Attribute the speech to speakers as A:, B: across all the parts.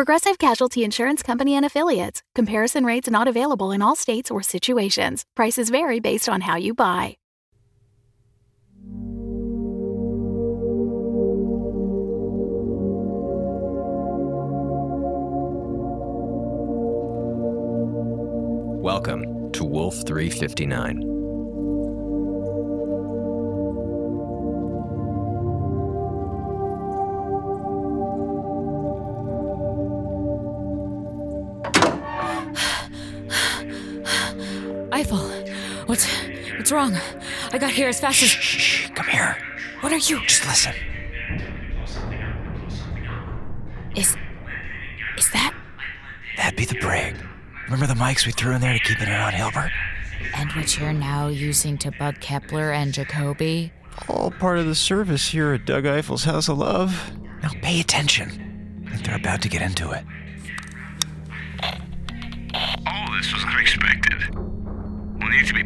A: Progressive Casualty Insurance Company and Affiliates. Comparison rates not available in all states or situations. Prices vary based on how you buy.
B: Welcome to Wolf 359.
C: Eiffel, what's what's wrong? I got here as fast as.
D: Shh, come here.
C: What are you?
D: Just listen.
C: Is is that?
D: That'd be the brig. Remember the mics we threw in there to keep an in on Hilbert?
C: And which you're now using to bug Kepler and Jacoby?
E: All part of the service here at Doug Eiffel's House of Love.
D: Now pay attention. I think they're about to get into it.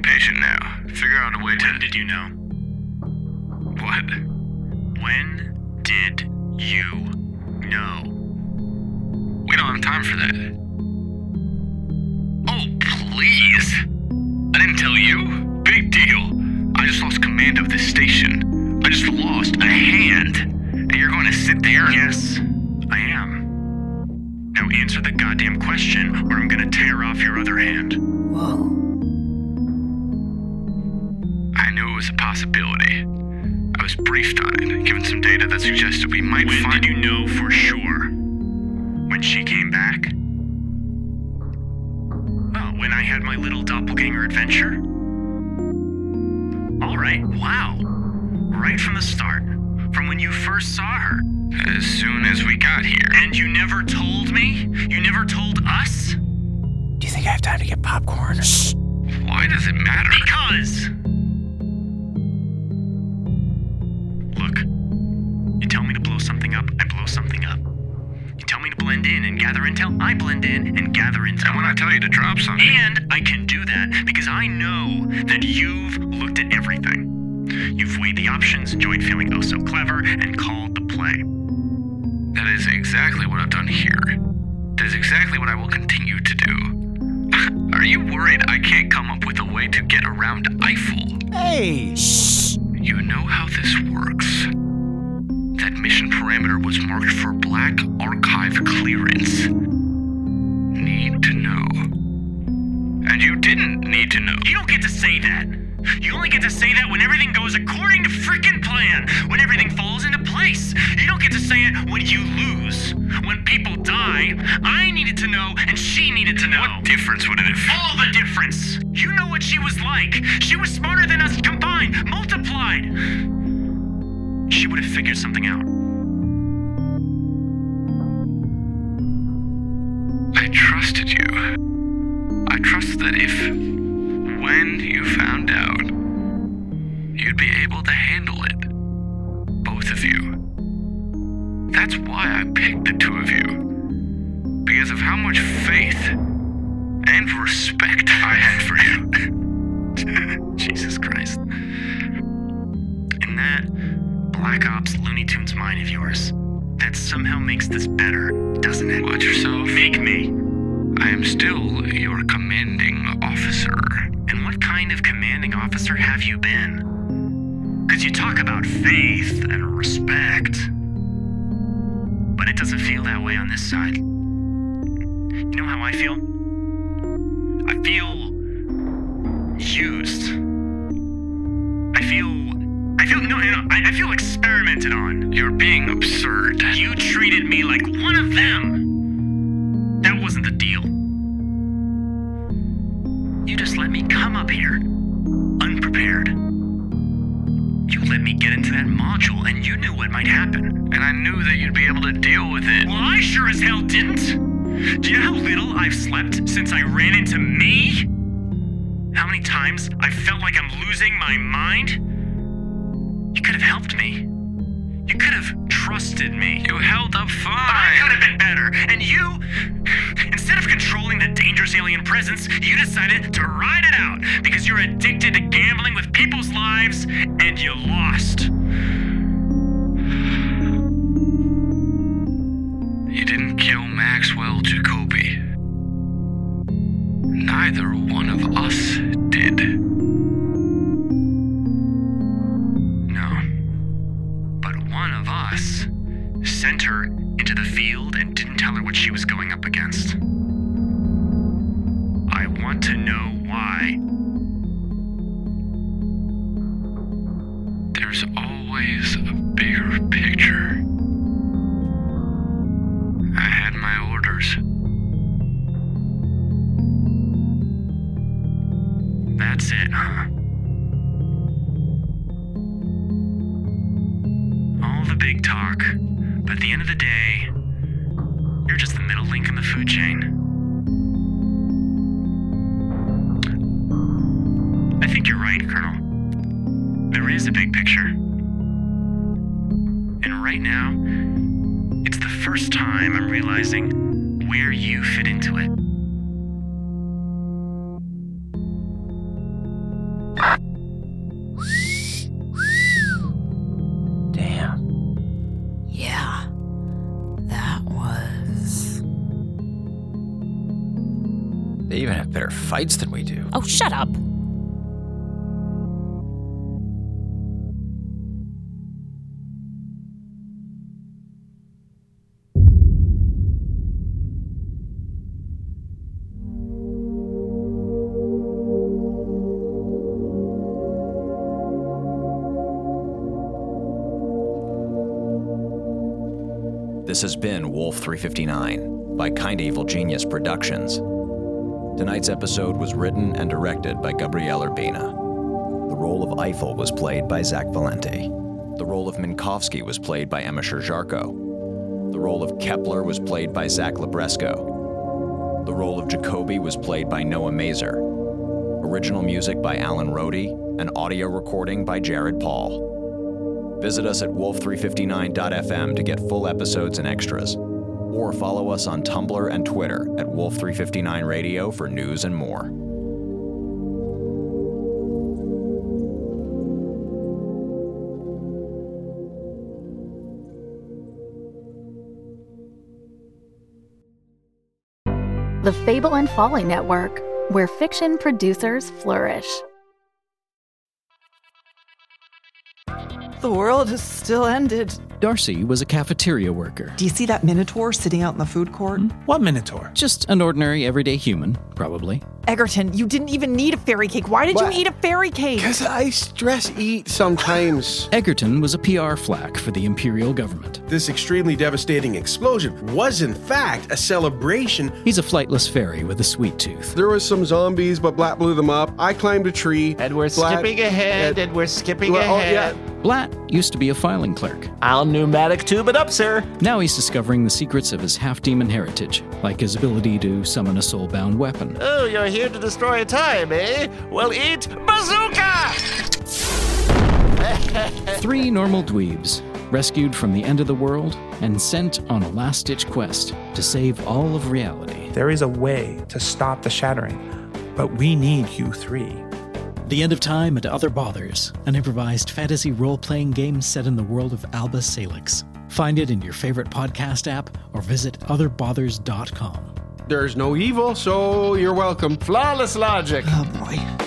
F: Patient now. Figure out a way to.
G: When did you know?
F: What?
G: When did you know?
F: We don't have time for that. Oh, please! I didn't tell you. Big deal. I just lost command of this station. I just lost a hand. And you're going to sit there and.
G: Yes, I am. Now answer the goddamn question, or I'm gonna tear off your other hand.
C: Whoa.
F: I knew it was a possibility. I was briefed on it, given some data that suggested we might
G: When
F: find.
G: did you know for sure? When she came back? Oh, when I had my little doppelganger adventure? Alright, wow. Right from the start. From when you first saw her.
F: As soon as we got here.
G: And you never told me? You never told us?
D: Do you think I have time to get popcorn? Shh.
F: Why does it matter?
G: Because. Tell me to blow something up, I blow something up. You tell me to blend in and gather intel, I blend in and gather intel.
F: And when I tell you to drop something.
G: And I can do that because I know that you've looked at everything. You've weighed the options, enjoyed feeling oh so clever, and called the play.
F: That is exactly what I've done here. That is exactly what I will continue to do. Are you worried I can't come up with a way to get around Eiffel?
E: Hey!
D: Shh.
F: You know how this works. Mission parameter was marked for Black Archive clearance. Need to know. And you didn't need to know.
G: You don't get to say that. You only get to say that when everything goes according to frickin' plan, when everything falls into place. You don't get to say it when you lose, when people die. I needed to know, and she needed to know.
F: What difference would it have?
G: All the difference. You know what she was like. She was smarter than us combined, multiplied. She would have figured something out.
F: I trusted you. I trusted that if, when you found
G: Black Ops Looney Tunes mind of yours, that somehow makes this better, doesn't it?
F: Watch yourself.
G: Make me.
F: I am still your commanding officer.
G: And what kind of commanding officer have you been? Because you talk about faith and respect, but it doesn't feel that way on this side. You know how I feel?
F: You're being absurd.
G: You treated me like one of them. That wasn't the deal. You just let me come up here, unprepared. You let me get into that module, and you knew what might happen.
F: And I knew that you'd be able to deal with it.
G: Well, I sure as hell didn't. Do you know how little I've slept since I ran into me? How many times I felt like I'm losing my mind? You could have helped me. You could have trusted me.
F: You held up
G: fine. I could have been better. And you, instead of controlling the dangerous alien presence, you decided to ride it out because you're addicted to gambling with people's lives and you lost. What she was going up against. I want to know why.
F: There's always a bigger picture. I had my orders.
G: That's it, huh? All the big talk, but at the end of the day, you're just the middle link in the food chain. I think you're right, Colonel. There is a big picture. And right now, it's the first time I'm realizing where you fit into it.
D: They even have better fights than we do.
C: Oh, shut up.
B: This has been Wolf 359 by Kind Evil Genius Productions. Tonight's episode was written and directed by Gabriel Urbina. The role of Eiffel was played by Zach Valenti. The role of Minkowski was played by Emma Sherr-Ziarko. The role of Kepler was played by Zach Libresco. The role of Jacoby was played by Noah Masur. Original music by Alan Rohde, and audio recording by Jared Paul. Visit us at wolf359.fm to get full episodes and extras. Or follow us on Tumblr and Twitter at Wolf359Radio for news and more.
A: The Fable and Folly Network, where fiction producers flourish.
H: The world has still ended.
I: Darcy was a cafeteria worker.
H: Do you see that minotaur sitting out in the food court? Hmm?
J: What Minotaur?
I: Just an ordinary, everyday human, probably.
H: Egerton, you didn't even need a fairy cake. Why did
J: What?
H: you eat a fairy cake?
J: Because I stress eat sometimes.
I: Egerton was a PR flack for the imperial government.
J: This extremely devastating explosion was, in fact, a celebration.
I: He's a flightless fairy with a sweet tooth.
J: There was some zombies, but Black blew them up. I climbed a tree.
K: And we're
J: Black-
K: skipping ahead,
J: and-
K: and we're skipping
J: Well, oh,
K: ahead.
I: Blatt used to be a filing clerk.
K: I'll pneumatic tube it up, sir.
I: Now he's discovering the secrets of his half demon heritage, like his ability to summon a soul-bound weapon.
K: Oh, you're here to destroy time, eh? Well, eat bazooka!
I: Three normal dweebs, rescued from the end of the world and sent on a last ditch quest to save all of reality.
L: There is a way to stop the shattering, but we need you three.
M: The End of Time and Other Bothers, an improvised fantasy role playing game set in the world of Alba Salix. Find it in your favorite podcast app or visit otherbothers.com.
J: There's no evil, so you're welcome.
K: Flawless logic.
H: Oh boy.